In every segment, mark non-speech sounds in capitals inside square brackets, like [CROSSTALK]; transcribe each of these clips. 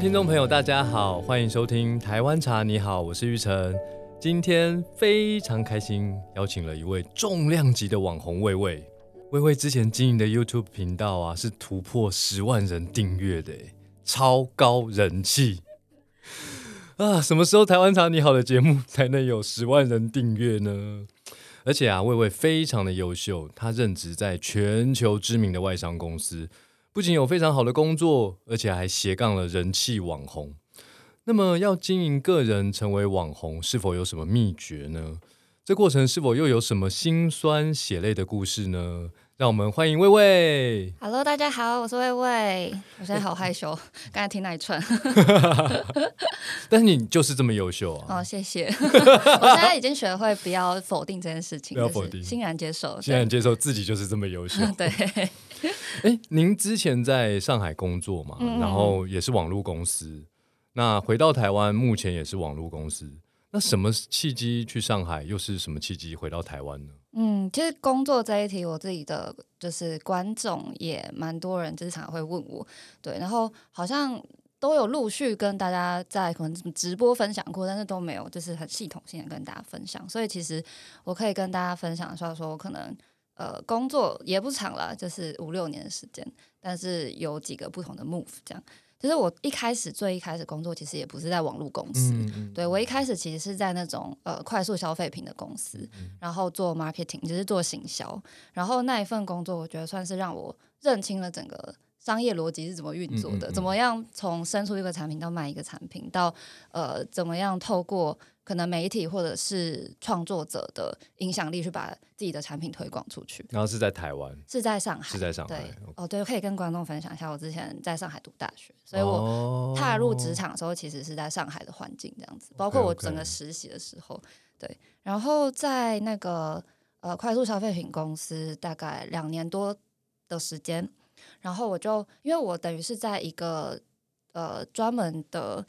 听众朋友，大家好，欢迎收听台湾茶。你好，我是玉成。今天非常开心，邀请了一位重量级的网红魏魏。魏魏之前经营的 YouTube 频道啊，是突破十万人订阅的，超高人气啊！什么时候台湾茶你好的节目才能有十万人订阅呢？而且啊，魏魏非常的优秀，他任职在全球知名的外商公司。不仅有非常好的工作，而且还斜杠了人气网红。那么，要经营个人成为网红，是否有什么秘诀呢？这过程是否又有什么辛酸血泪的故事呢？让我们欢迎魏魏。Hello，大家好，我是魏魏。我现在好害羞，刚才听那一串。[LAUGHS] 但是你就是这么优秀啊！哦，谢谢。[LAUGHS] 我现在已经学会不要否定这件事情，不要否定，欣然接受，欣然接受自己就是这么优秀。[LAUGHS] 对。[LAUGHS] 哎，您之前在上海工作嘛，然后也是网络公司。那回到台湾，目前也是网络公司。那什么契机去上海？又是什么契机回到台湾呢？嗯，其实工作这一题，我自己的就是观众也蛮多人经常会问我，对，然后好像都有陆续跟大家在可能直播分享过，但是都没有就是很系统性的跟大家分享。所以其实我可以跟大家分享一下，说我可能。呃，工作也不长了，就是五六年的时间，但是有几个不同的 move，这样。其实我一开始最一开始工作，其实也不是在网络公司，对我一开始其实是在那种呃快速消费品的公司，然后做 marketing，就是做行销。然后那一份工作，我觉得算是让我认清了整个商业逻辑是怎么运作的，怎么样从生出一个产品到卖一个产品，到呃怎么样透过。可能媒体或者是创作者的影响力去把自己的产品推广出去，然后是在台湾，是在上海，是在上海。对，哦，对，可以跟观众分享一下，我之前在上海读大学，所以我踏入职场的时候，其实是在上海的环境这样子，包括我整个实习的时候，对。然后在那个呃快速消费品公司大概两年多的时间，然后我就因为我等于是在一个呃专门的。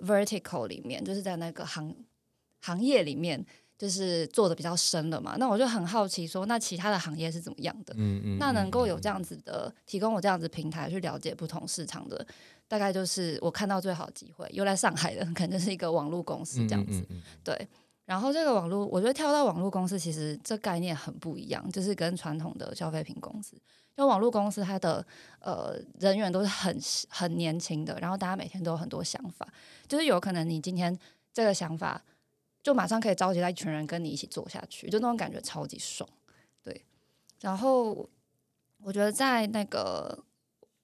Vertical 里面就是在那个行行业里面，就是做的比较深了嘛。那我就很好奇，说那其他的行业是怎么样的？嗯嗯。那能够有这样子的提供我这样子平台去了解不同市场的，大概就是我看到最好的机会。又来上海的，可能就是一个网络公司这样子。对。然后这个网络，我觉得跳到网络公司，其实这概念很不一样，就是跟传统的消费品公司。因为网络公司它的呃人员都是很很年轻的，然后大家每天都有很多想法，就是有可能你今天这个想法就马上可以召集到一群人跟你一起做下去，就那种感觉超级爽，对。然后我觉得在那个。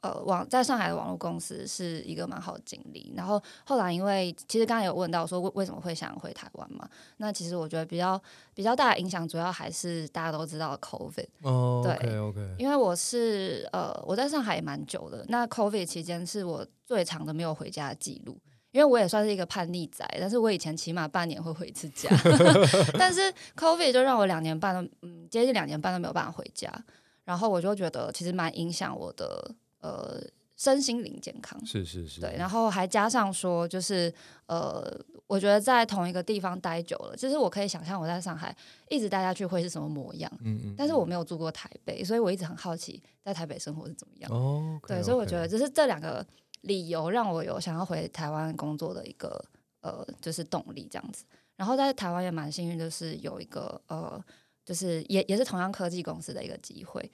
呃，网在上海的网络公司是一个蛮好的经历。然后后来，因为其实刚才有问到说为为什么会想回台湾嘛？那其实我觉得比较比较大的影响，主要还是大家都知道 COVID。哦，对，OK。因为我是呃我在上海也蛮久的，那 COVID 期间是我最长的没有回家的记录。因为我也算是一个叛逆仔，但是我以前起码半年会回一次家，[LAUGHS] 但是 COVID 就让我两年半都嗯接近两年半都没有办法回家，然后我就觉得其实蛮影响我的。呃，身心灵健康是是是，对，然后还加上说，就是呃，我觉得在同一个地方待久了，就是我可以想象我在上海一直待下去会是什么模样，嗯嗯，但是我没有住过台北，所以我一直很好奇在台北生活是怎么样。哦，对，所以我觉得就是这两个理由让我有想要回台湾工作的一个呃，就是动力这样子。然后在台湾也蛮幸运，就是有一个呃，就是也也是同样科技公司的一个机会。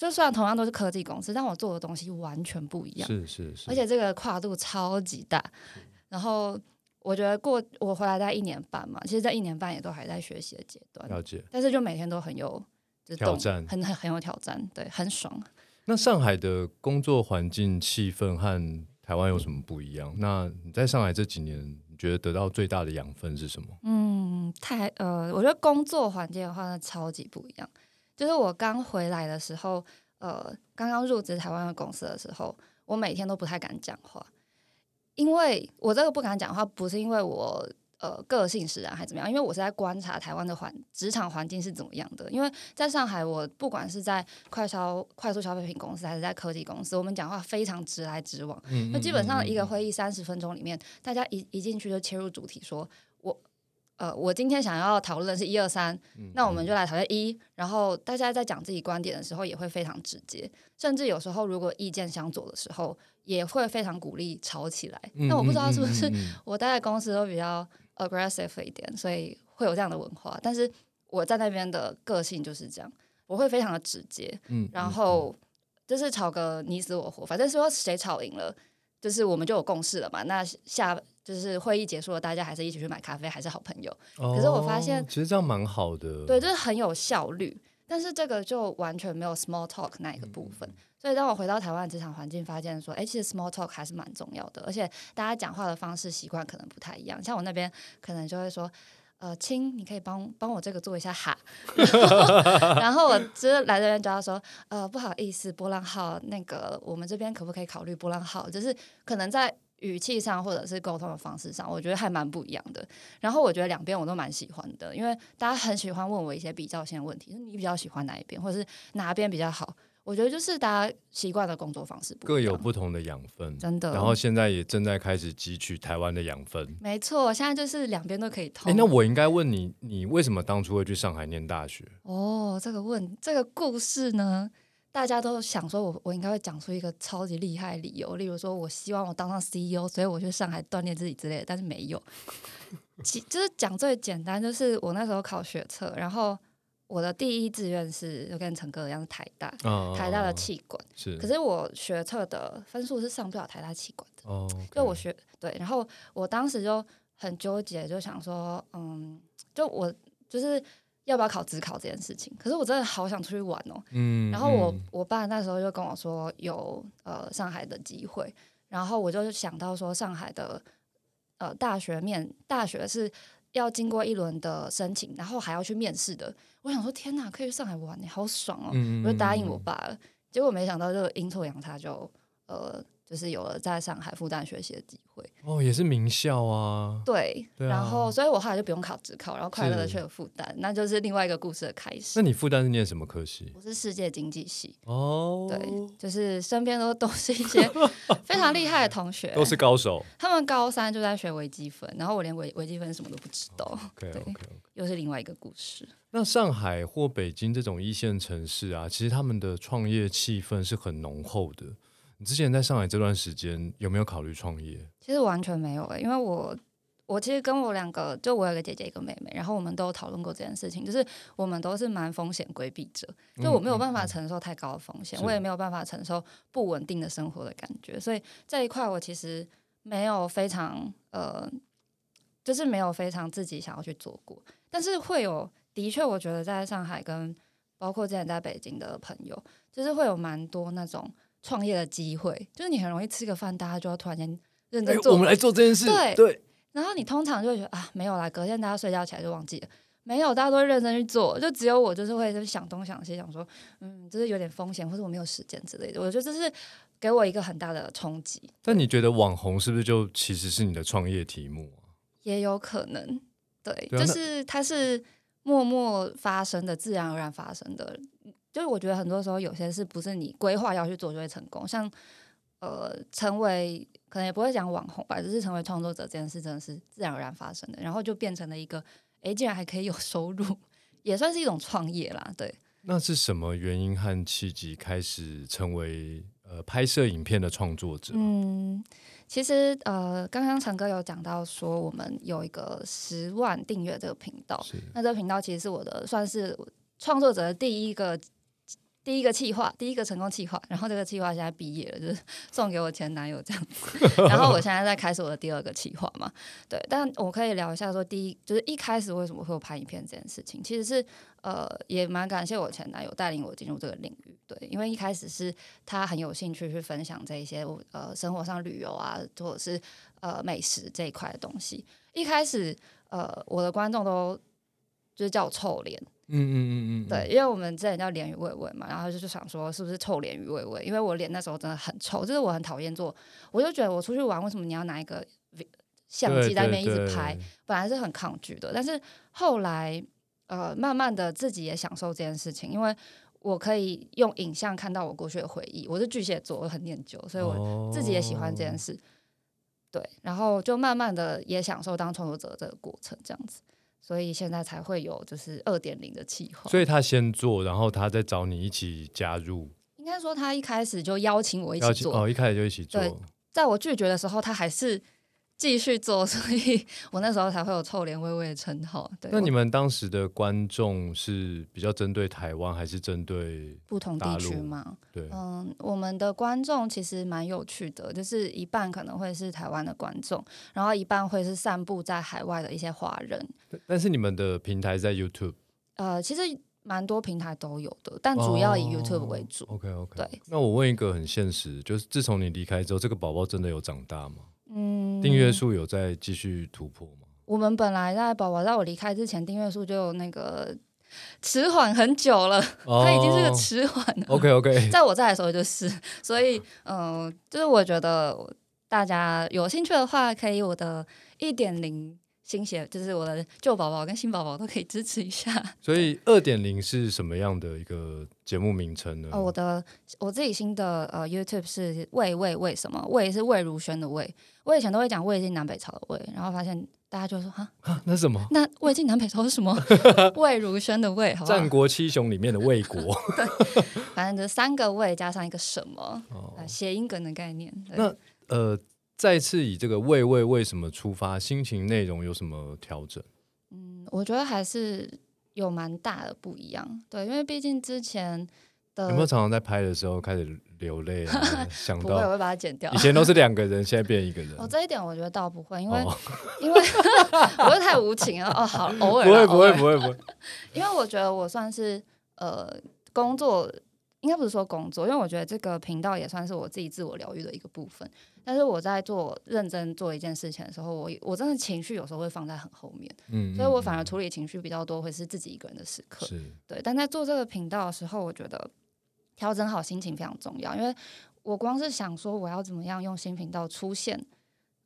就虽然同样都是科技公司，但我做的东西完全不一样。是是是，而且这个跨度超级大。然后我觉得过我回来在一年半嘛，其实，在一年半也都还在学习的阶段。了解。但是就每天都很有挑战，很很很有挑战，对，很爽。那上海的工作环境气氛和台湾有什么不一样？那你在上海这几年，你觉得得到最大的养分是什么？嗯，太呃，我觉得工作环境的话，那超级不一样。就是我刚回来的时候，呃，刚刚入职台湾的公司的时候，我每天都不太敢讲话，因为我这个不敢讲话，不是因为我呃个性使然还是怎么样，因为我是在观察台湾的环职场环境是怎么样的。因为在上海，我不管是在快消快速消费品公司还是在科技公司，我们讲话非常直来直往，那基本上一个会议三十分钟里面，大家一一进去就切入主题说。呃，我今天想要讨论的是一二三，那我们就来讨论一。然后大家在讲自己观点的时候，也会非常直接，甚至有时候如果意见相左的时候，也会非常鼓励吵起来。那我不知道是不是我待在公司都比较 aggressive 一点，所以会有这样的文化。但是我在那边的个性就是这样，我会非常的直接，嗯，然后就是吵个你死我活，反正说谁吵赢了，就是我们就有共识了嘛。那下。就是会议结束了，大家还是一起去买咖啡，还是好朋友。可是我发现，其实这样蛮好的。对，就是很有效率。但是这个就完全没有 small talk 那一个部分。所以当我回到台湾职场环境，发现说，哎，其实 small talk 还是蛮重要的。而且大家讲话的方式习惯可能不太一样。像我那边可能就会说，呃，亲，你可以帮帮我这个做一下哈。[LAUGHS] 然后我就是来这边就要说，呃，不好意思，波浪号，那个我们这边可不可以考虑波浪号？就是可能在。语气上或者是沟通的方式上，我觉得还蛮不一样的。然后我觉得两边我都蛮喜欢的，因为大家很喜欢问我一些比较性的问题，你比较喜欢哪一边，或者是哪边比较好？我觉得就是大家习惯的工作方式各有不同的养分，真的。然后现在也正在开始汲取台湾的养分，没错，现在就是两边都可以通。那我应该问你，你为什么当初会去上海念大学？哦，这个问这个故事呢？大家都想说，我我应该会讲出一个超级厉害的理由，例如说我希望我当上 CEO，所以我去上海锻炼自己之类的，但是没有。其就是讲最简单，就是我那时候考学测，然后我的第一志愿是就跟陈哥一样是台大，台大的气管。是。可是我学测的分数是上不了台大气管的。哦。就我学对，然后我当时就很纠结，就想说，嗯，就我就是。要不要考职考这件事情？可是我真的好想出去玩哦。嗯。然后我我爸那时候就跟我说有呃上海的机会，然后我就想到说上海的呃大学面大学是要经过一轮的申请，然后还要去面试的。我想说天哪，可以去上海玩，好爽哦！我就答应我爸了。结果没想到就阴错阳差就呃。就是有了在上海复旦学习的机会哦，也是名校啊。对，然后所以我后来就不用考职考，然后快乐的去了复旦，那就是另外一个故事的开始。那你复旦是念什么科系？我是世界经济系哦。对，就是身边都都是一些 [LAUGHS] 非常厉害的同学，都是高手。他们高三就在学微积分，然后我连微微积分什么都不知道。对，又是另外一个故事。那上海或北京这种一线城市啊，其实他们的创业气氛是很浓厚的。你之前在上海这段时间有没有考虑创业？其实完全没有诶，因为我我其实跟我两个，就我有个姐姐一个妹妹，然后我们都有讨论过这件事情，就是我们都是蛮风险规避者，就我没有办法承受太高的风险，我也没有办法承受不稳定的生活的感觉，所以这一块我其实没有非常呃，就是没有非常自己想要去做过，但是会有的确，我觉得在上海跟包括之前在北京的朋友，就是会有蛮多那种。创业的机会，就是你很容易吃个饭，大家就要突然间认真做。我们来做这件事。对对。然后你通常就会觉得啊，没有啦，隔天大家睡觉起来就忘记了。没有，大家都会认真去做，就只有我就是会想东想西，想说，嗯，就是有点风险，或者我没有时间之类的。我觉得这是给我一个很大的冲击。但你觉得网红是不是就其实是你的创业题目啊？也有可能，对，就是它是默默发生的，自然而然发生的。就是我觉得很多时候有些事不是你规划要去做就会成功，像呃成为可能也不会讲网红吧，只是成为创作者这件事真的是自然而然发生的，然后就变成了一个哎竟然还可以有收入，也算是一种创业啦。对，那是什么原因和契机开始成为呃拍摄影片的创作者？嗯，其实呃刚刚陈哥有讲到说我们有一个十万订阅这个频道，那这个频道其实是我的算是创作者的第一个。第一个企划，第一个成功企划，[LAUGHS] 然后这个计划现在毕业了，就是送给我前男友这样子。[LAUGHS] 然后我现在在开始我的第二个企划嘛，对。但我可以聊一下说，第一就是一开始为什么会有拍影片这件事情，其实是呃也蛮感谢我前男友带领我进入这个领域，对，因为一开始是他很有兴趣去分享这一些我呃生活上旅游啊，或者是呃美食这一块的东西。一开始呃我的观众都就是叫我臭脸。嗯嗯嗯嗯，对，因为我们之前叫脸鱼味味嘛，然后就是想说是不是臭脸鱼味味，因为我脸那时候真的很臭，就是我很讨厌做，我就觉得我出去玩，为什么你要拿一个相机在那边一直拍，本来是很抗拒的，但是后来呃慢慢的自己也享受这件事情，因为我可以用影像看到我过去的回忆，我是巨蟹座，我很念旧，所以我自己也喜欢这件事，对，然后就慢慢的也享受当创作者这个过程，这样子。所以现在才会有就是二点零的计划。所以他先做，然后他再找你一起加入。应该说他一开始就邀请我一起做，哦，一开始就一起做。在我拒绝的时候，他还是。继续做，[LAUGHS] 所以我那时候才会有“臭脸微微”的称号。对，那你们当时的观众是比较针对台湾，还是针对不同地区吗？对，嗯，我们的观众其实蛮有趣的，就是一半可能会是台湾的观众，然后一半会是散布在海外的一些华人。但是你们的平台在 YouTube？呃，其实蛮多平台都有的，但主要以 YouTube 为主。OK OK。对，那我问一个很现实，就是自从你离开之后，这个宝宝真的有长大吗？嗯，订阅数有在继续突破吗？我们本来在宝宝在我离开之前，订阅数就那个迟缓很久了，它已经是个迟缓了。OK OK，[LAUGHS] 在我在的时候就是，所以嗯，就是我觉得大家有兴趣的话，可以我的一点零。新鞋就是我的旧宝宝跟新宝宝都可以支持一下。[LAUGHS] 所以二点零是什么样的一个节目名称呢？哦，我的我自己新的呃 YouTube 是魏魏为什么魏是魏如萱的魏，我以前都会讲魏晋南北朝的魏，然后发现大家就说哈啊那什么？那魏晋南北朝是什么？[LAUGHS] 魏如萱的魏，好战国七雄里面的魏国。[LAUGHS] 对，反正就三个魏加上一个什么，谐音梗的概念。那呃。再次以这个“为为为什么”出发，心情内容有什么调整？嗯，我觉得还是有蛮大的不一样。对，因为毕竟之前的有没有常常在拍的时候开始流泪啊？[LAUGHS] 想到我会把它剪掉。以前都是两个人，[LAUGHS] 现在变一个人。哦，这一点我觉得倒不会，因为因为不会太无情了。哦，好，偶尔不会不会不会不会，[LAUGHS] 因为我觉得我算是呃工作。应该不是说工作，因为我觉得这个频道也算是我自己自我疗愈的一个部分。但是我在做认真做一件事情的时候，我我真的情绪有时候会放在很后面，嗯，所以我反而处理情绪比较多，会是自己一个人的时刻。对。但在做这个频道的时候，我觉得调整好心情非常重要，因为我光是想说我要怎么样用新频道出现，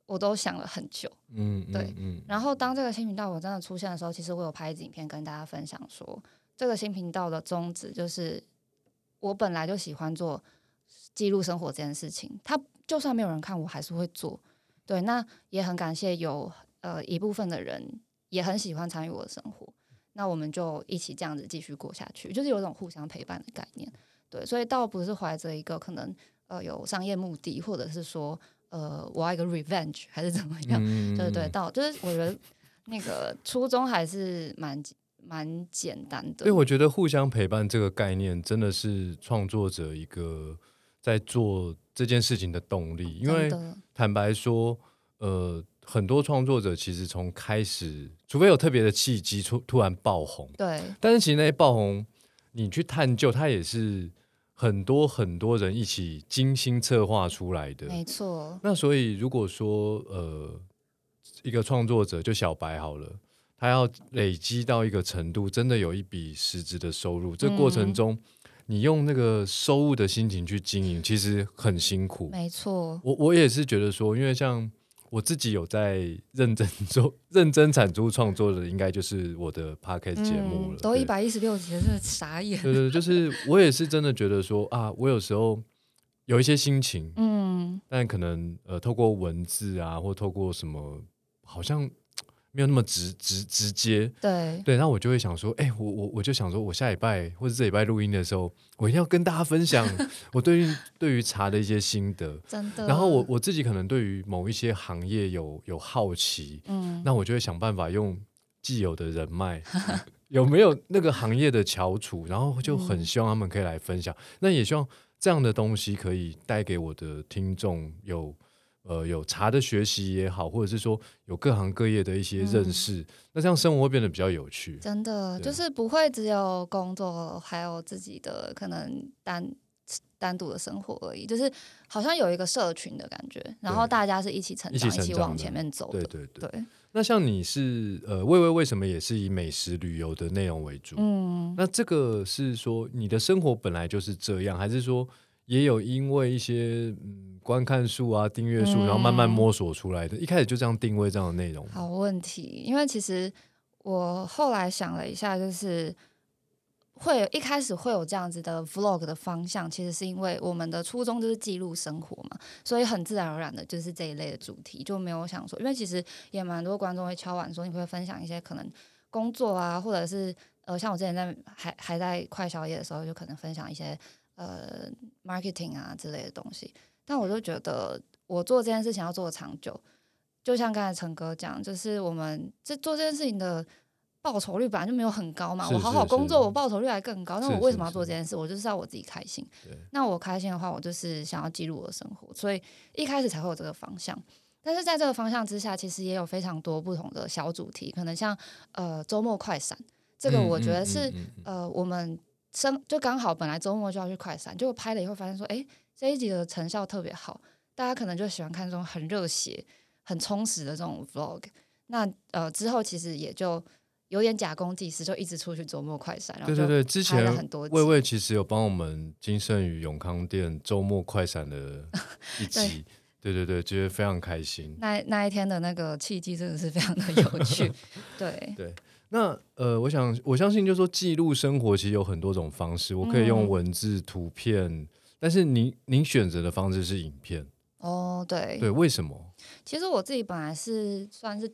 我都想了很久，嗯，对，嗯。然后当这个新频道我真的出现的时候，其实我有拍影片跟大家分享说，这个新频道的宗旨就是。我本来就喜欢做记录生活这件事情，他就算没有人看，我还是会做。对，那也很感谢有呃一部分的人也很喜欢参与我的生活，那我们就一起这样子继续过下去，就是有种互相陪伴的概念。对，所以倒不是怀着一个可能呃有商业目的，或者是说呃我要一个 revenge 还是怎么样，对对，到就是我觉得那个初衷还是蛮。蛮简单的，因为我觉得互相陪伴这个概念真的是创作者一个在做这件事情的动力。因为坦白说，呃，很多创作者其实从开始，除非有特别的契机突突然爆红，对。但是其实那些爆红，你去探究，它也是很多很多人一起精心策划出来的，没错。那所以如果说，呃，一个创作者就小白好了。他要累积到一个程度，真的有一笔实质的收入。这过程中，你用那个收入的心情去经营，其实很辛苦。没错，我我也是觉得说，因为像我自己有在认真做、[LAUGHS] 认真产出创作的，应该就是我的 podcast 节目了。都一百一十六集，真的傻眼。对对，就是我也是真的觉得说 [LAUGHS] 啊，我有时候有一些心情，嗯，但可能呃，透过文字啊，或透过什么，好像。没有那么直直直接，对对，然后我就会想说，哎，我我我就想说，我下礼拜或者这礼拜录音的时候，我一定要跟大家分享 [LAUGHS] 我对于对于茶的一些心得，真的。然后我我自己可能对于某一些行业有有好奇，嗯，那我就会想办法用既有的人脉，[LAUGHS] 有没有那个行业的翘楚，然后就很希望他们可以来分享。那也希望这样的东西可以带给我的听众有。呃，有茶的学习也好，或者是说有各行各业的一些认识，那这样生活会变得比较有趣。真的，就是不会只有工作，还有自己的可能单单独的生活而已，就是好像有一个社群的感觉，然后大家是一起成长，一起往前面走的。对对对。那像你是呃，魏魏为什么也是以美食旅游的内容为主？嗯，那这个是说你的生活本来就是这样，还是说？也有因为一些嗯观看数啊、订阅数，然后慢慢摸索出来的。一开始就这样定位这样的内容。好问题，因为其实我后来想了一下，就是会一开始会有这样子的 vlog 的方向，其实是因为我们的初衷就是记录生活嘛，所以很自然而然的就是这一类的主题，就没有想说，因为其实也蛮多观众会敲碗说，你会分享一些可能。工作啊，或者是呃，像我之前在还还在快消业的时候，就可能分享一些呃 marketing 啊之类的东西。但我就觉得，我做这件事情要做长久，就像刚才陈哥讲，就是我们这做这件事情的报酬率本来就没有很高嘛。我好好工作，我报酬率还更高。那我为什么要做这件事？我就是要我自己开心。那我开心的话，我就是想要记录我的生活，所以一开始才会有这个方向。但是在这个方向之下，其实也有非常多不同的小主题，可能像呃周末快闪，这个我觉得是呃我们生就刚好本来周末就要去快闪，就拍了以后发现说，哎，这一集的成效特别好，大家可能就喜欢看这种很热血、很充实的这种 vlog。那呃之后其实也就有点假公济私，就一直出去周末快闪。对对对，之前很多魏魏其实有帮我们金盛宇永康店周末快闪的 [LAUGHS] 一集。对对对，觉得非常开心。那那一天的那个契机真的是非常的有趣。[LAUGHS] 对对，那呃，我想我相信，就是说记录生活其实有很多种方式，我可以用文字、图片，但是您您选择的方式是影片。哦，对对，为什么？其实我自己本来是算是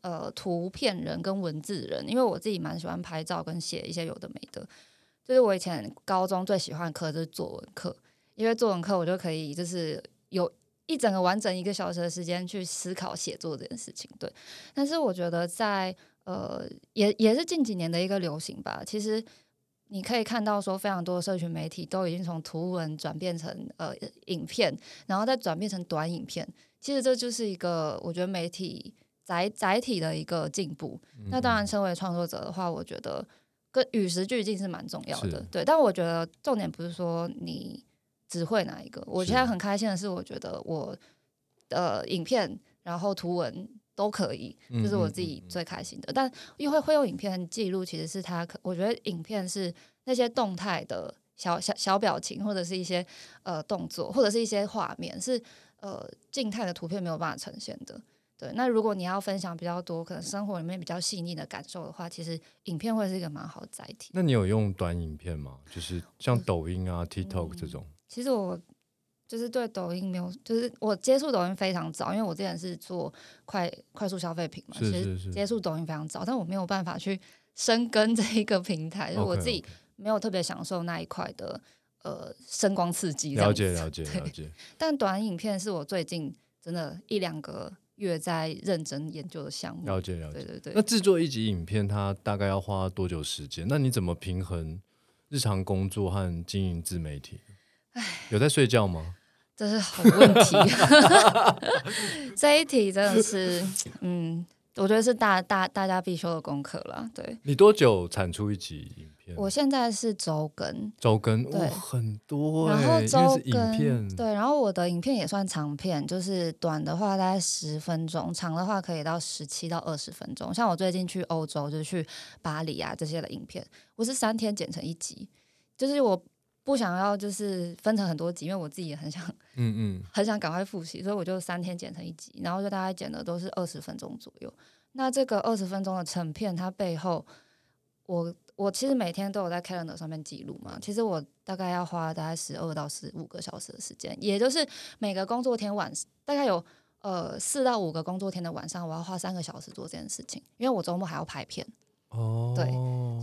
呃图片人跟文字人，因为我自己蛮喜欢拍照跟写一些有的没的。就是我以前高中最喜欢的课就是作文课，因为作文课我就可以就是有。一整个完整一个小时的时间去思考写作这件事情，对。但是我觉得在呃，也也是近几年的一个流行吧。其实你可以看到说，非常多的社群媒体都已经从图文转变成呃影片，然后再转变成短影片。其实这就是一个我觉得媒体载载体的一个进步。那当然，身为创作者的话，我觉得跟与时俱进是蛮重要的。对，但我觉得重点不是说你。只会哪一个？我现在很开心的是，我觉得我呃影片，然后图文都可以，这是我自己最开心的。但因为会用影片记录，其实是它可，我觉得影片是那些动态的小小小表情，或者是一些呃动作，或者是一些画面，是呃静态的图片没有办法呈现的。对，那如果你要分享比较多，可能生活里面比较细腻的感受的话，其实影片会是一个蛮好的载体。那你有用短影片吗？就是像抖音啊、TikTok 这种？其实我就是对抖音没有，就是我接触抖音非常早，因为我之前是做快快速消费品嘛，其实接触抖音非常早，但我没有办法去深耕这一个平台，就我自己没有特别享受那一块的呃声光刺激。了解了解了解。但短影片是我最近真的一两个月在认真研究的项目。了解了解。对对对。那制作一集影片，它大概要花多久时间？那你怎么平衡日常工作和经营自媒体？有在睡觉吗？这是好问题，[LAUGHS] 这一题真的是，嗯，我觉得是大大大家必修的功课了。对你多久产出一集影片？我现在是周更，周更对，很多。然后周更对，然后我的影片也算长片，就是短的话大概十分钟，长的话可以到十七到二十分钟。像我最近去欧洲，就是去巴黎啊这些的影片，我是三天剪成一集，就是我。不想要就是分成很多集，因为我自己也很想，嗯嗯，很想赶快复习，所以我就三天剪成一集，然后就大概剪的都是二十分钟左右。那这个二十分钟的成片，它背后，我我其实每天都有在 calendar 上面记录嘛。其实我大概要花大概十二到十五个小时的时间，也就是每个工作天晚大概有呃四到五个工作天的晚上，我要花三个小时做这件事情，因为我周末还要拍片。哦，对，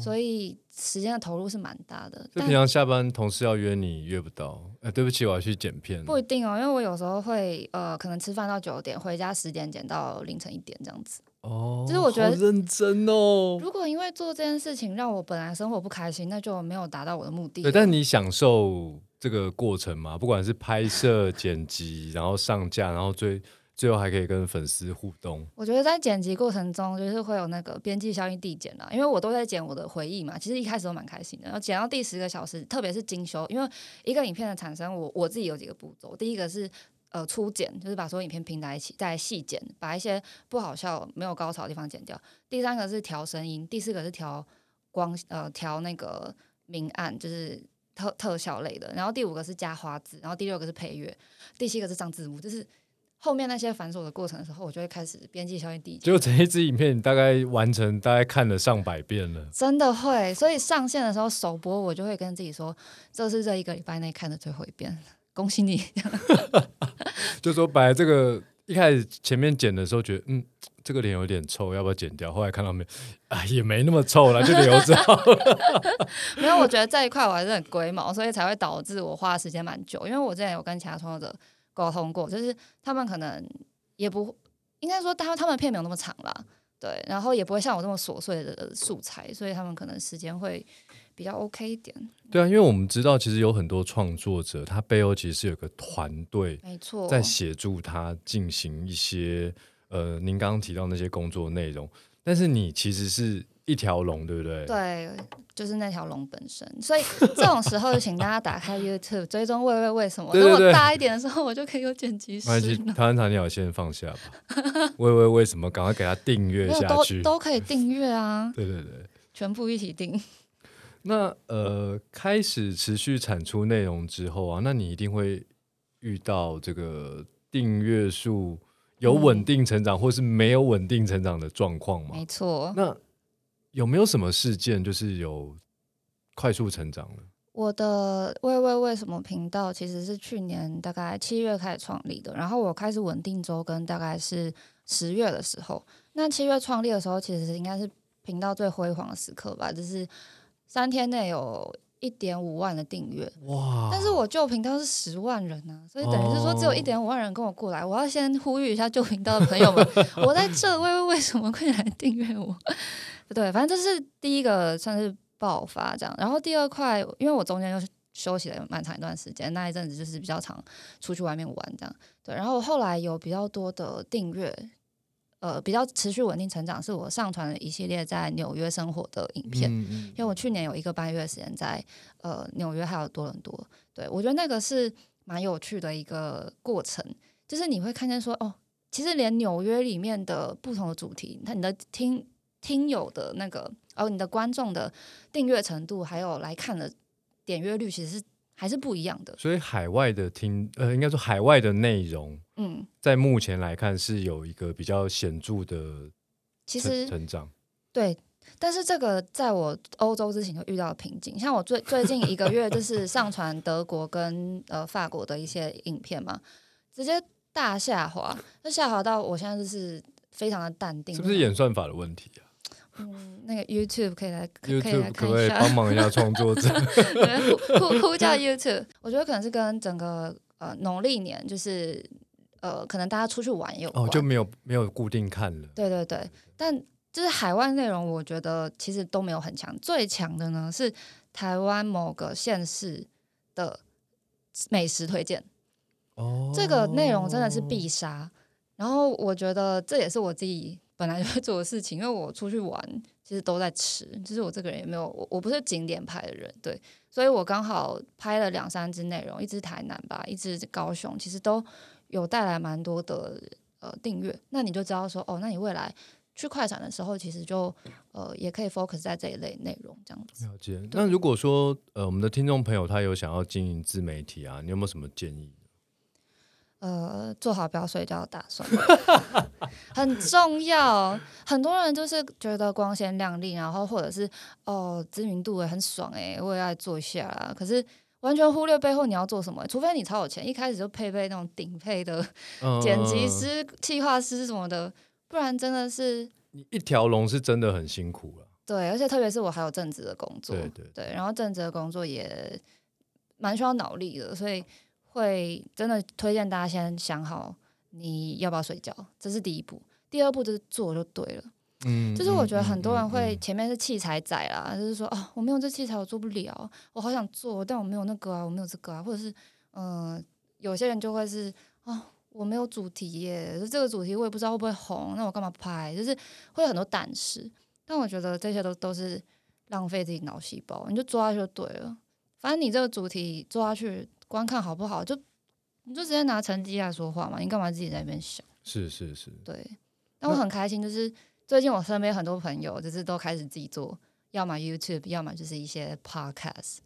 所以时间的投入是蛮大的。就平常下班，同事要约你约不到，哎，对不起，我要去剪片。不一定哦，因为我有时候会呃，可能吃饭到九点，回家十点剪到凌晨一点这样子。哦，就是我觉得认真哦。如果因为做这件事情让我本来生活不开心，那就没有达到我的目的。对，但你享受这个过程嘛？不管是拍摄、剪辑，然后上架，然后最。最后还可以跟粉丝互动。我觉得在剪辑过程中，就是会有那个边际效应递减啦，因为我都在剪我的回忆嘛。其实一开始都蛮开心的，然后剪到第十个小时，特别是精修，因为一个影片的产生，我我自己有几个步骤。第一个是呃初剪，就是把所有影片拼在一起，再细剪，把一些不好笑、没有高潮的地方剪掉。第三个是调声音，第四个是调光，呃调那个明暗，就是特特效类的。然后第五个是加花字，然后第六个是配乐，第七个是上字幕，就是。后面那些繁琐的过程的时候，我就会开始编辑消音递减。就整一支影片，你大概完成，大概看了上百遍了。真的会，所以上线的时候首播，我就会跟自己说，这是这一个礼拜内看的最后一遍，恭喜你。[LAUGHS] 就说本来这个一开始前面剪的时候觉得，嗯，这个脸有点臭，要不要剪掉？后来看到没，啊，也没那么臭了，就留着。[LAUGHS] 没有，我觉得这一块我还是很龟毛，所以才会导致我花的时间蛮久。因为我之前有跟其他创作者沟通过，就是他们可能也不应该说，他他们片没有那么长啦，对，然后也不会像我这么琐碎的素材，所以他们可能时间会比较 OK 一点。对啊，因为我们知道，其实有很多创作者，他背后其实是有个团队，没错，在协助他进行一些呃，您刚刚提到那些工作内容。但是你其实是一条龙，对不对？对，就是那条龙本身。所以这种时候，就请大家打开 YouTube 追踪喂喂为什么。如果大一点的时候，我就可以有剪辑师。台湾茶你好，先放下吧。喂喂为什么？赶快给他订阅下去，都可以订阅啊。[LAUGHS] 对对对，全部一起订。[LAUGHS] 那呃，开始持续产出内容之后啊，那你一定会遇到这个订阅数有稳定成长，或是没有稳定成长的状况吗？没错。那有没有什么事件就是有快速成长了？我的“喂喂为什么”频道其实是去年大概七月开始创立的，然后我开始稳定周更大概是十月的时候。那七月创立的时候，其实应该是频道最辉煌的时刻吧，就是。三天内有一点五万的订阅哇！但是我旧频道是十万人呢，所以等于是说只有一点五万人跟我过来。我要先呼吁一下旧频道的朋友们，[LAUGHS] 我在这，为为什么快点来订阅我？对，反正这是第一个算是爆发这样。然后第二块，因为我中间又是休息了蛮长一段时间，那一阵子就是比较常出去外面玩这样。对，然后后来有比较多的订阅。呃，比较持续稳定成长，是我上传了一系列在纽约生活的影片，因为我去年有一个半月的时间在呃纽约还有多伦多，对我觉得那个是蛮有趣的一个过程，就是你会看见说哦，其实连纽约里面的不同的主题，那你的听听友的那个，哦，你的观众的订阅程度，还有来看的点阅率，其实是。还是不一样的，所以海外的听呃，应该说海外的内容，嗯，在目前来看是有一个比较显著的，其实成长，对。但是这个在我欧洲之前就遇到瓶颈，像我最最近一个月就是上传德国跟呃法国的一些影片嘛，直接大下滑，那下滑到我现在就是非常的淡定，是不是演算法的问题啊？嗯，那个 YouTube 可以来，可以来看一下，帮忙一下创作者。[LAUGHS] 呼呼叫 YouTube，我觉得可能是跟整个呃农历年，就是呃可能大家出去玩有哦，就没有没有固定看了。对对对，但就是海外内容，我觉得其实都没有很强。最强的呢是台湾某个县市的美食推荐。哦，这个内容真的是必杀。然后我觉得这也是我自己。本来就会做的事情，因为我出去玩，其实都在吃。就是我这个人也没有，我我不是景点拍的人，对，所以我刚好拍了两三支内容，一支台南吧，一支高雄，其实都有带来蛮多的呃订阅。那你就知道说，哦，那你未来去快闪的时候，其实就呃也可以 focus 在这一类内容这样子。了解。那如果说呃我们的听众朋友他有想要经营自媒体啊，你有没有什么建议？呃，做好不要睡觉的打算，[LAUGHS] 很重要。很多人就是觉得光鲜亮丽，然后或者是哦知名度也很爽哎，我也要做一下啦。可是完全忽略背后你要做什么，除非你超有钱，一开始就配备那种顶配的 [LAUGHS] 剪辑师、企划师什么的，不然真的是你一条龙是真的很辛苦了。对，而且特别是我还有正职的工作，对对对，然后正职的工作也蛮需要脑力的，所以。会真的推荐大家先想好你要不要睡觉，这是第一步。第二步就是做就对了。嗯，就是我觉得很多人会前面是器材仔啦，就是说啊，我没有这器材我做不了，我好想做，但我没有那个啊，我没有这个啊，或者是嗯，有些人就会是啊，我没有主题耶，就这个主题我也不知道会不会红，那我干嘛拍？就是会有很多胆识，但我觉得这些都都是浪费自己脑细胞，你就做下去就对了。反正你这个主题做下去。观看好不好？就你就直接拿成绩来说话嘛，你干嘛自己在那边想？是是是，对。但我很开心，就是最近我身边很多朋友就是都开始自己做，要么 YouTube，要么就是一些 Podcast，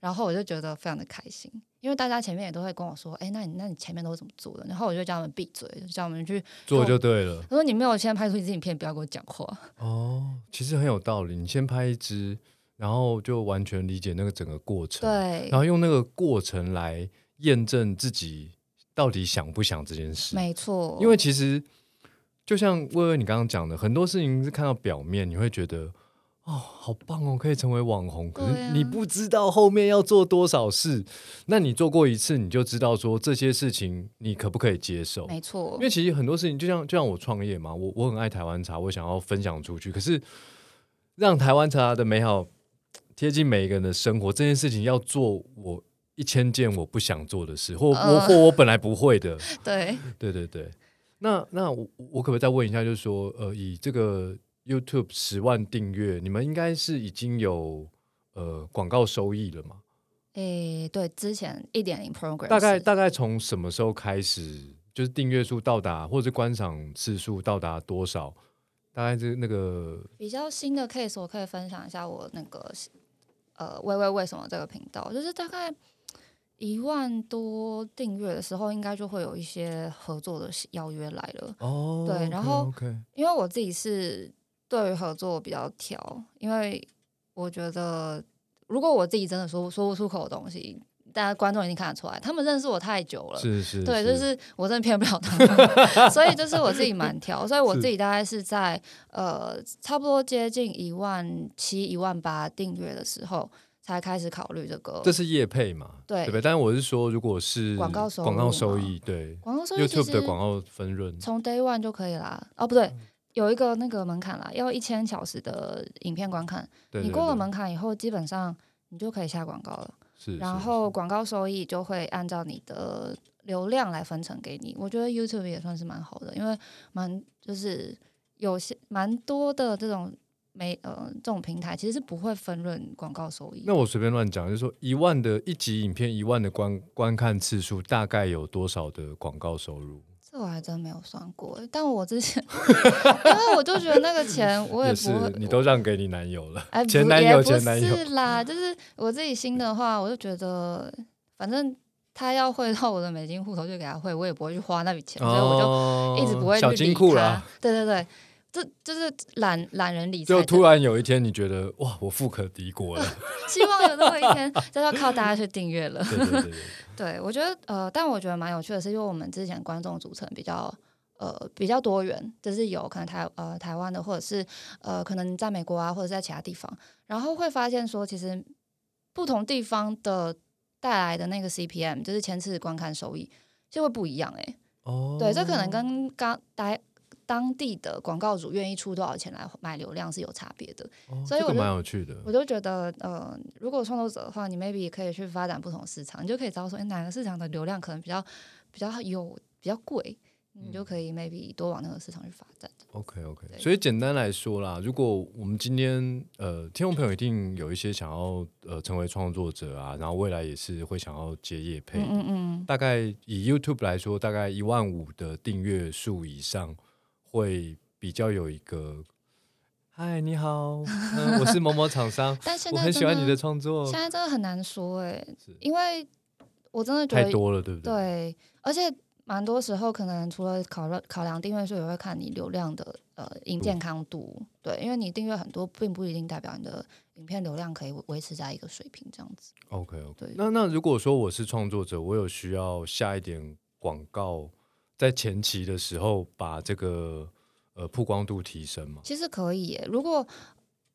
然后我就觉得非常的开心，因为大家前面也都会跟我说，哎，那你那你前面都是怎么做的？然后我就叫他们闭嘴，叫他们去做就对了。他说你没有先拍出一支影片，不要跟我讲话。哦，其实很有道理，你先拍一支。然后就完全理解那个整个过程，对，然后用那个过程来验证自己到底想不想这件事？没错，因为其实就像薇薇你刚刚讲的，很多事情是看到表面，你会觉得哦，好棒哦，可以成为网红。可是你不知道后面要做多少事。那你做过一次，你就知道说这些事情你可不可以接受？没错，因为其实很多事情，就像就像我创业嘛，我我很爱台湾茶，我想要分享出去。可是让台湾茶的美好贴近每一个人的生活，这件事情要做我。一千件我不想做的事，或我或我本来不会的。[LAUGHS] 对对对对，那那我我可不可以再问一下，就是说，呃，以这个 YouTube 十万订阅，你们应该是已经有呃广告收益了吗？诶，对，之前一点零 program，大概大概从什么时候开始，就是订阅数到达，或者观赏次数到达多少？大概是那个比较新的 case，我可以分享一下我那个呃，微微为什么这个频道，就是大概。一万多订阅的时候，应该就会有一些合作的邀约来了。哦，对，然后因为我自己是对于合作比较挑，因为我觉得如果我自己真的说说不出口的东西，大家观众一定看得出来，他们认识我太久了。是是，对，就是我真的骗不了他们，[LAUGHS] 所以就是我自己蛮挑，所以我自己大概是在呃差不多接近一万七、一万八订阅的时候。才开始考虑这个，这是业配嘛？对，对不对？但是我是说，如果是广告收广告收益，对，广告收益 YouTube 的广告分润，从 Day One 就可以啦。哦，不对，有一个那个门槛啦，要一千小时的影片观看，你过了门槛以后，基本上你就可以下广告了。是，然后广告收益就会按照你的流量来分成给你。我觉得 YouTube 也算是蛮好的，因为蛮就是有些蛮多的这种。没呃，这种平台其实是不会分润广告收益。那我随便乱讲，就是说一万的一集影片，一万的观观看次数，大概有多少的广告收入？这我还真没有算过。但我之前，因为我就觉得那个钱 [LAUGHS] 我也不会，你都让给你男友了，哎，[LAUGHS] 前男友前男友是啦，就是我自己心的话，我就觉得反正他要汇到我的美金户头就给他汇，我也不会去花那笔钱，所以我就一直不会去理他。对对对。这就是懒懒人理财。就突然有一天，你觉得哇，我富可敌国了。[LAUGHS] 希望有那么一天，这要靠大家去订阅了。对对对。[LAUGHS] 对，我觉得呃，但我觉得蛮有趣的是，因为我们之前观众组成比较呃比较多元，就是有可能台呃台湾的，或者是呃可能在美国啊，或者在其他地方，然后会发现说，其实不同地方的带来的那个 CPM，就是前次观看收益就会不一样哎。哦。对，这可能跟刚大当地的广告主愿意出多少钱来买流量是有差别的，所以我蛮有趣的。我就觉得，呃，如果创作者的话，你 maybe 可以去发展不同市场，你就可以知道说，哎，哪个市场的流量可能比较比较有比较贵，你就可以 maybe 多往那个市场去发展。OK OK，所以简单来说啦，如果我们今天呃，听众朋友一定有一些想要呃成为创作者啊，然后未来也是会想要接业配，嗯嗯，大概以 YouTube 来说，大概一万五的订阅数以上。会比较有一个，嗨，你好，[LAUGHS] [LAUGHS] 我是某某厂商，但现在我很喜欢你的创作。现在真的很难说哎，因为我真的觉得太多了，对不对？对，而且蛮多时候可能除了考虑考量订阅数，也会看你流量的呃影健康度。对，因为你订阅很多，并不一定代表你的影片流量可以维持在一个水平这样子。OK OK，那那如果说我是创作者，我有需要下一点广告。在前期的时候，把这个呃曝光度提升嘛？其实可以耶。如果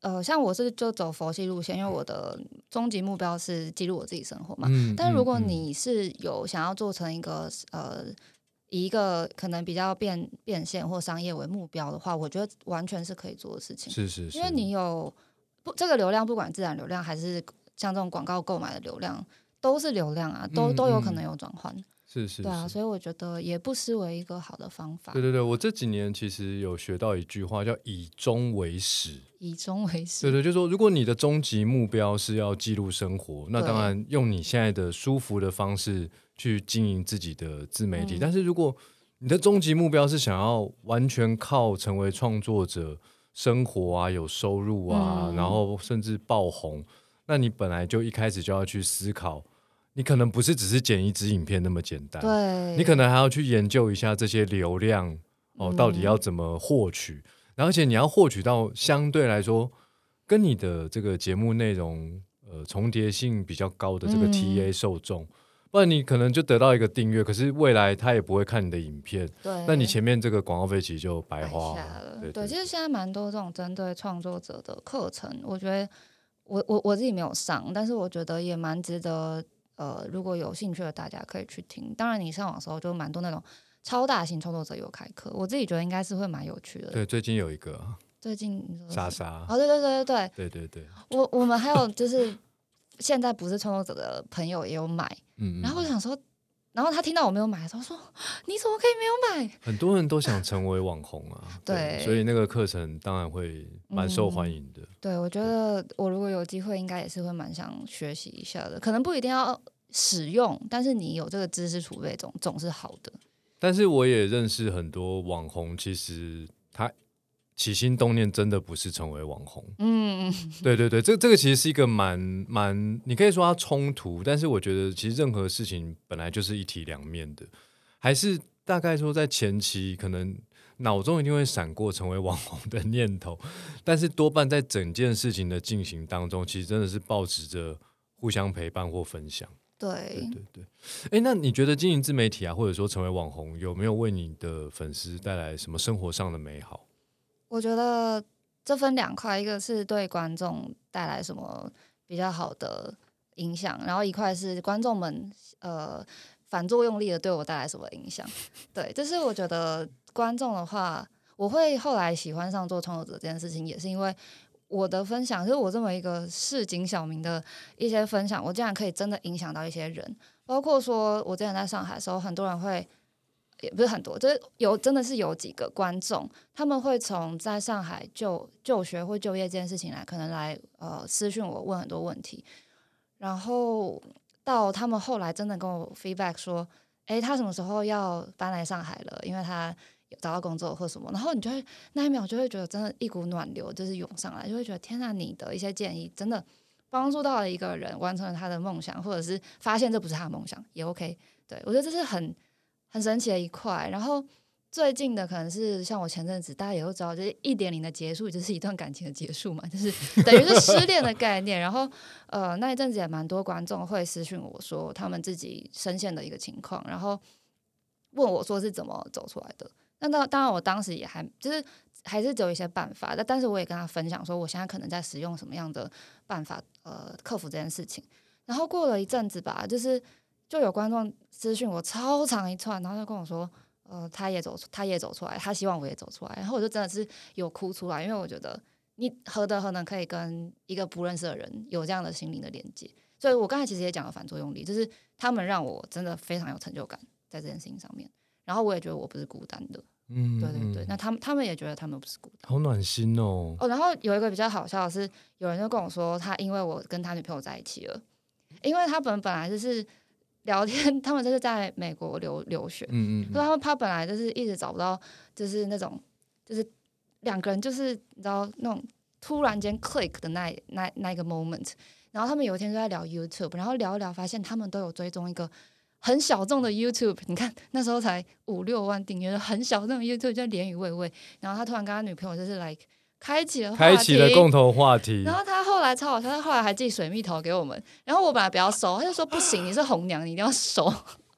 呃像我是就走佛系路线，因为我的终极目标是记录我自己生活嘛。嗯。但如果你是有想要做成一个呃以一个可能比较变变现或商业为目标的话，我觉得完全是可以做的事情。是是是。因为你有不这个流量，不管自然流量还是像这种广告购买的流量，都是流量啊，都都有可能有转换。是是，对啊，所以我觉得也不失为一个好的方法。对对对，我这几年其实有学到一句话，叫“以终为始”。以终为始。对对，就是说，如果你的终极目标是要记录生活，那当然用你现在的舒服的方式去经营自己的自媒体。但是如果你的终极目标是想要完全靠成为创作者生活啊，有收入啊，然后甚至爆红，那你本来就一开始就要去思考。你可能不是只是剪一支影片那么简单，对，你可能还要去研究一下这些流量哦，到底要怎么获取，而且你要获取到相对来说跟你的这个节目内容呃重叠性比较高的这个 TA 受众，不然你可能就得到一个订阅，可是未来他也不会看你的影片，对，那你前面这个广告费其实就白白花下了。对对，其实现在蛮多这种针对创作者的课程，我觉得我我我自己没有上，但是我觉得也蛮值得。呃，如果有兴趣的大家可以去听。当然，你上网的时候就蛮多那种超大型创作者有开课，我自己觉得应该是会蛮有趣的。对，最近有一个最近莎莎，哦，对对对对对对对对，我我们还有就是现在不是创作者的朋友也有买，嗯，然后我想说。然后他听到我没有买的时候说：“你怎么可以没有买？”很多人都想成为网红啊，[LAUGHS] 对，所以那个课程当然会蛮受欢迎的。对，我觉得我如果有机会，应该也是会蛮想学习一下的。可能不一定要使用，但是你有这个知识储备总总是好的。但是我也认识很多网红，其实他。起心动念真的不是成为网红，嗯，对对对，这这个其实是一个蛮蛮，你可以说它冲突，但是我觉得其实任何事情本来就是一体两面的，还是大概说在前期可能脑中一定会闪过成为网红的念头，[LAUGHS] 但是多半在整件事情的进行当中，其实真的是保持着互相陪伴或分享。对。对对，哎，那你觉得经营自媒体啊，或者说成为网红，有没有为你的粉丝带来什么生活上的美好？我觉得这分两块，一个是对观众带来什么比较好的影响，然后一块是观众们呃反作用力的对我带来什么影响。对，就是我觉得观众的话，我会后来喜欢上做创作者这件事情，也是因为我的分享，就是我这么一个市井小民的一些分享，我竟然可以真的影响到一些人，包括说我之前在上海的时候，很多人会。也不是很多，就是有真的是有几个观众，他们会从在上海就就学或就业这件事情来，可能来呃私讯我问很多问题，然后到他们后来真的跟我 feedback 说，哎，他什么时候要搬来上海了？因为他有找到工作或什么，然后你就会那一秒就会觉得真的一股暖流就是涌上来，就会觉得天呐，你的一些建议真的帮助到了一个人完成了他的梦想，或者是发现这不是他的梦想也 OK。对我觉得这是很。很神奇的一块，然后最近的可能是像我前阵子，大家也都知道，就是一点零的结束，就是一段感情的结束嘛，就是 [LAUGHS] 等于是失恋的概念。然后呃，那一阵子也蛮多观众会私讯我说他们自己深陷的一个情况，然后问我说是怎么走出来的。那当当然，我当时也还就是还是只有一些办法，但但是我也跟他分享说，我现在可能在使用什么样的办法呃克服这件事情。然后过了一阵子吧，就是。就有观众私讯我超长一串，然后就跟我说，呃，他也走出，他也走出来，他希望我也走出来，然后我就真的是有哭出来，因为我觉得你何德何能可以跟一个不认识的人有这样的心灵的连接，所以我刚才其实也讲了反作用力，就是他们让我真的非常有成就感在这件事情上面，然后我也觉得我不是孤单的，嗯，对对对，那他们他们也觉得他们不是孤单，好暖心哦。哦，然后有一个比较好笑的是，有人就跟我说，他因为我跟他女朋友在一起了，因为他本本来就是。聊天，[LAUGHS] 他们就是在美国留留学，嗯嗯，所以他们他本来就是一直找不到，就是那种，就是两个人就是你知道那种突然间 click 的那那那一个 moment，然后他们有一天就在聊 YouTube，然后聊一聊发现他们都有追踪一个很小众的 YouTube，你看那时候才五六万订阅，很小众 YouTube 叫连语喂喂，然后他突然跟他女朋友就是 like。开启了，开启了共同话题。然后他后来超好笑，他后来还寄水蜜桃给我们。然后我本来比较熟，他就说不行，你是红娘，你一定要熟。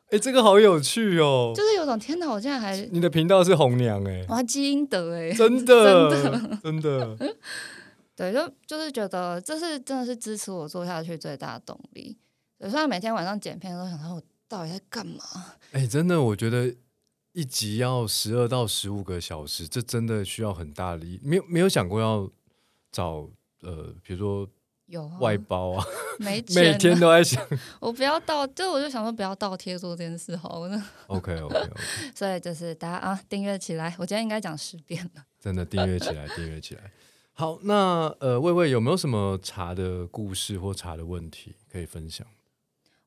哎，这个好有趣哦！就是有种天哪，我现在还你的频道是红娘哎，哇，基因德哎，真的真的 [LAUGHS] 真的。[LAUGHS] 对，就就是觉得这是真的是支持我做下去最大的动力。虽然每天晚上剪片都想说，我到底在干嘛？哎，真的，我觉得。一集要十二到十五个小时，这真的需要很大力。没有没有想过要找呃，比如说有外包啊，每 [LAUGHS] 每天都在想，[LAUGHS] 我不要倒，就我就想说不要倒贴做这件事好了。OK OK OK，[LAUGHS] 所以就是大家啊，订阅起来，我今天应该讲十遍了。真的订阅起来，订阅起来。好，那呃，魏魏有没有什么茶的故事或茶的问题可以分享？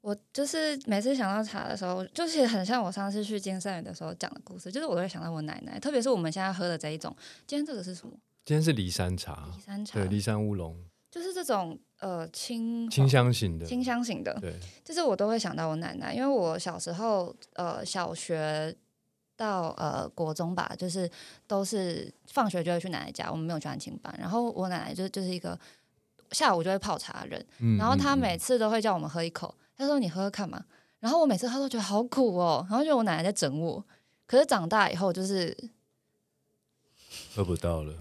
我就是每次想到茶的时候，就是很像我上次去金山园的时候讲的故事，就是我都会想到我奶奶，特别是我们现在喝的这一种。今天这个是什么？今天是骊山茶。骊山茶，对，骊山乌龙，就是这种呃清清香型的，清香型的。对，就是我都会想到我奶奶，因为我小时候呃小学到呃国中吧，就是都是放学就会去奶奶家，我们没有去安亲班，然后我奶奶就就是一个下午就会泡茶人，然后她每次都会叫我们喝一口。他说：“你喝喝看嘛。”然后我每次喝都觉得好苦哦，然后觉得我奶奶在整我。可是长大以后就是喝不到了，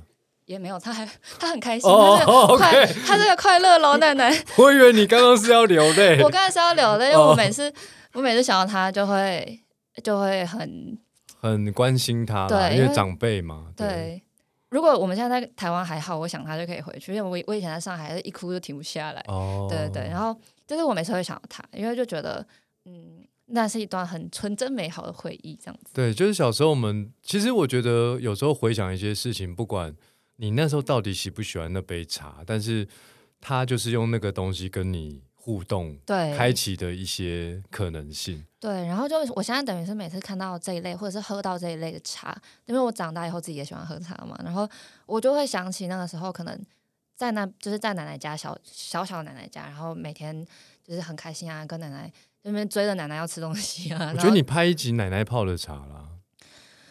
也没有，他还他很开心，他是快，他这个快乐老奶奶。我以为你刚刚是要流泪，我刚才是要流泪，因为我每次我每次想到他就会就会很很关心他，对，因为长辈嘛。对，如果我们现在在台湾还好，我想他就可以回去，因为我我以前在上海一哭就停不下来。哦，对对对，然后就是我每次会想到他，因为就觉得嗯。那是一段很纯真美好的回忆，这样子。对，就是小时候我们，其实我觉得有时候回想一些事情，不管你那时候到底喜不喜欢那杯茶，但是他就是用那个东西跟你互动，对，开启的一些可能性。对，然后就我现在等于是每次看到这一类，或者是喝到这一类的茶，因为我长大以后自己也喜欢喝茶嘛，然后我就会想起那个时候，可能在那就是在奶奶家小小小奶奶家，然后每天就是很开心啊，跟奶奶。那边追着奶奶要吃东西啊！我觉得你拍一集奶奶泡的茶啦，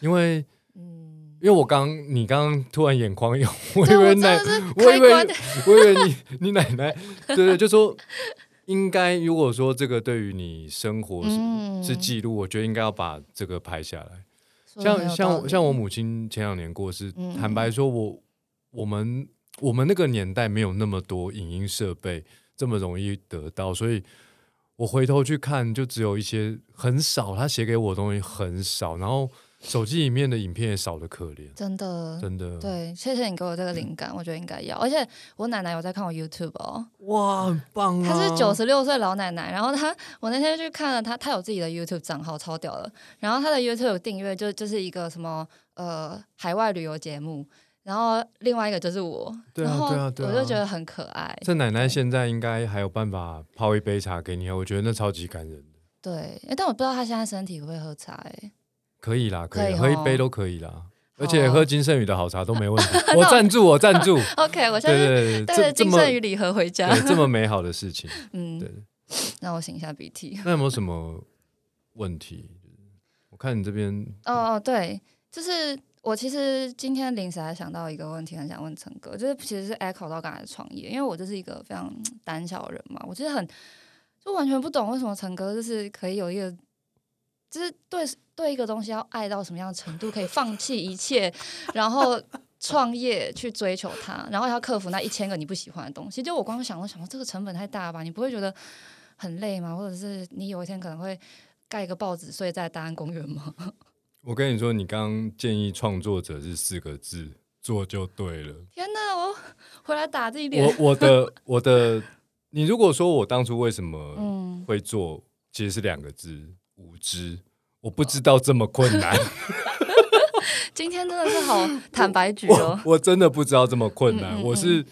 因为，嗯，因为我刚你刚刚突然眼眶有，我以为奶，我以为我以为你你奶奶，对对，就说应该如果说这个对于你生活是是记录，我觉得应该要把这个拍下来。像像像我母亲前两年过世，坦白说，我我们我们那个年代没有那么多影音设备这么容易得到，所以。我回头去看，就只有一些很少，他写给我的东西很少，然后手机里面的影片也少的可怜。真的，真的，对，谢谢你给我这个灵感，我觉得应该要。而且我奶奶有在看我 YouTube 哦，哇，很棒啊！她是九十六岁老奶奶，然后她，我那天去看了她，她有自己的 YouTube 账号，超屌的。然后她的 YouTube 订阅就就是一个什么呃海外旅游节目。然后另外一个就是我，对啊对啊对啊，我就觉得很可爱。这奶奶现在应该还有办法泡一杯茶给你啊，我觉得那超级感人的。对，但我不知道她现在身体会不会喝茶哎。可以啦，可以喝一杯都可以啦，而且喝金圣宇的好茶都没问题。[LAUGHS] 我赞助，我赞助。[LAUGHS] OK，我现在带着金圣宇礼盒回家。这么美好的事情，[LAUGHS] 嗯，对。那我擤一下鼻涕。那有没有什么问题？我看你这边。哦哦，对，就是。我其实今天临时还想到一个问题，很想问陈哥，就是其实是 echo 到刚才创业，因为我就是一个非常胆小的人嘛，我其实很就完全不懂为什么陈哥就是可以有一个，就是对对一个东西要爱到什么样的程度，可以放弃一切，然后创业去追求它，然后要克服那一千个你不喜欢的东西。就我光想，我想说这个成本太大吧？你不会觉得很累吗？或者是你有一天可能会盖一个报纸睡在大安公园吗？我跟你说，你刚刚建议创作者是四个字，做就对了。天哪，我回来打这一点。我我的我的，你如果说我当初为什么会做，其实是两个字：无知。我不知道这么困难。[LAUGHS] 今天真的是好 [LAUGHS] 坦白局哦。我真的不知道这么困难。我是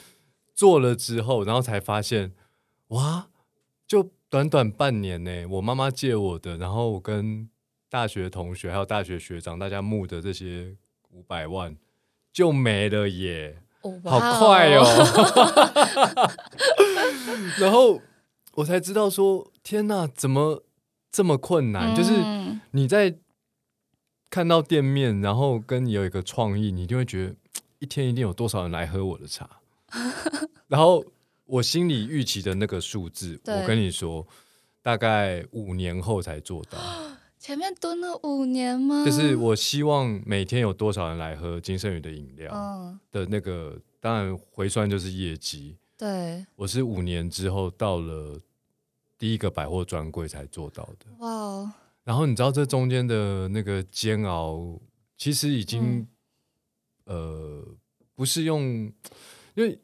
做了之后，然后才发现，哇，就短短半年呢。我妈妈借我的，然后我跟。大学同学还有大学学长，大家募的这些五百万就没了耶，好快哦！[LAUGHS] [LAUGHS] 然后我才知道说，天哪，怎么这么困难？就是你在看到店面，然后跟你有一个创意，你就会觉得一天一定有多少人来喝我的茶。[LAUGHS] 然后我心里预期的那个数字，我跟你说，大概五年后才做到。前面蹲了五年吗？就是我希望每天有多少人来喝金圣宇的饮料的那个，当然回算就是业绩。对，我是五年之后到了第一个百货专柜才做到的。哇！然后你知道这中间的那个煎熬，其实已经呃不是用，因为。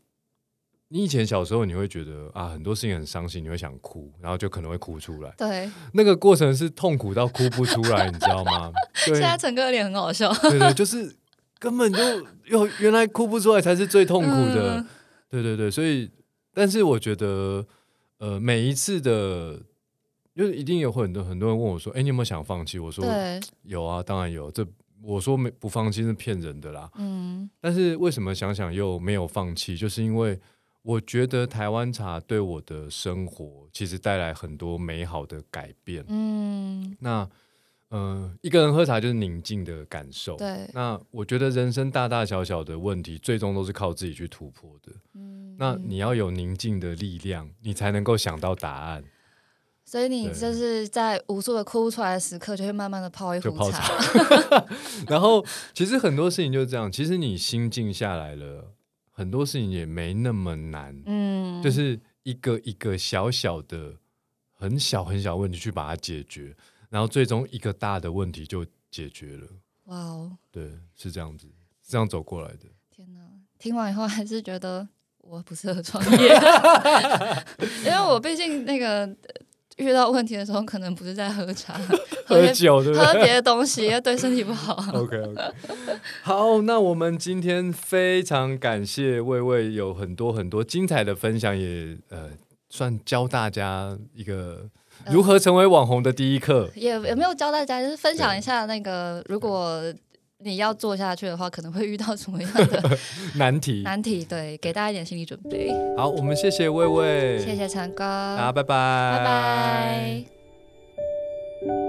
你以前小时候，你会觉得啊，很多事情很伤心，你会想哭，然后就可能会哭出来。对，那个过程是痛苦到哭不出来，[LAUGHS] 你知道吗？对现在陈哥脸很好笑。对对，就是根本就又原来哭不出来才是最痛苦的。对对对，所以，但是我觉得，呃，每一次的，就是一定有很多很多人问我说：“哎，你有没有想放弃？”我说：“有啊，当然有。”这我说没不放弃是骗人的啦。嗯。但是为什么想想又没有放弃？就是因为。我觉得台湾茶对我的生活其实带来很多美好的改变。嗯，那呃，一个人喝茶就是宁静的感受。对，那我觉得人生大大小小的问题，最终都是靠自己去突破的。嗯，那你要有宁静的力量，你才能够想到答案。所以你就是在无数的哭出来的时刻，就会慢慢的泡一壶茶。[LAUGHS] 然后其实很多事情就是这样，其实你心静下来了，很多事情也没那么难。嗯，就是一个一个小小的、很小很小问题去把它解决，然后最终一个大的问题就解决了。哇哦，对，是这样子，这样走过来的。天哪，听完以后还是觉得我不适合创 [LAUGHS] 业，[LAUGHS] 因为我毕竟那个。遇到问题的时候，可能不是在喝茶、喝酒，对不对？喝别的东西，对身体不好。[LAUGHS] OK OK，好，那我们今天非常感谢魏魏有很多很多精彩的分享，也呃，算教大家一个如何成为网红的第一课。也也没有教大家，就是分享一下那个如果。你要做下去的话，可能会遇到什么样的 [LAUGHS] 难题？难题对，给大家一点心理准备。好，我们谢谢魏魏，谢谢陈哥，好，拜拜，拜拜。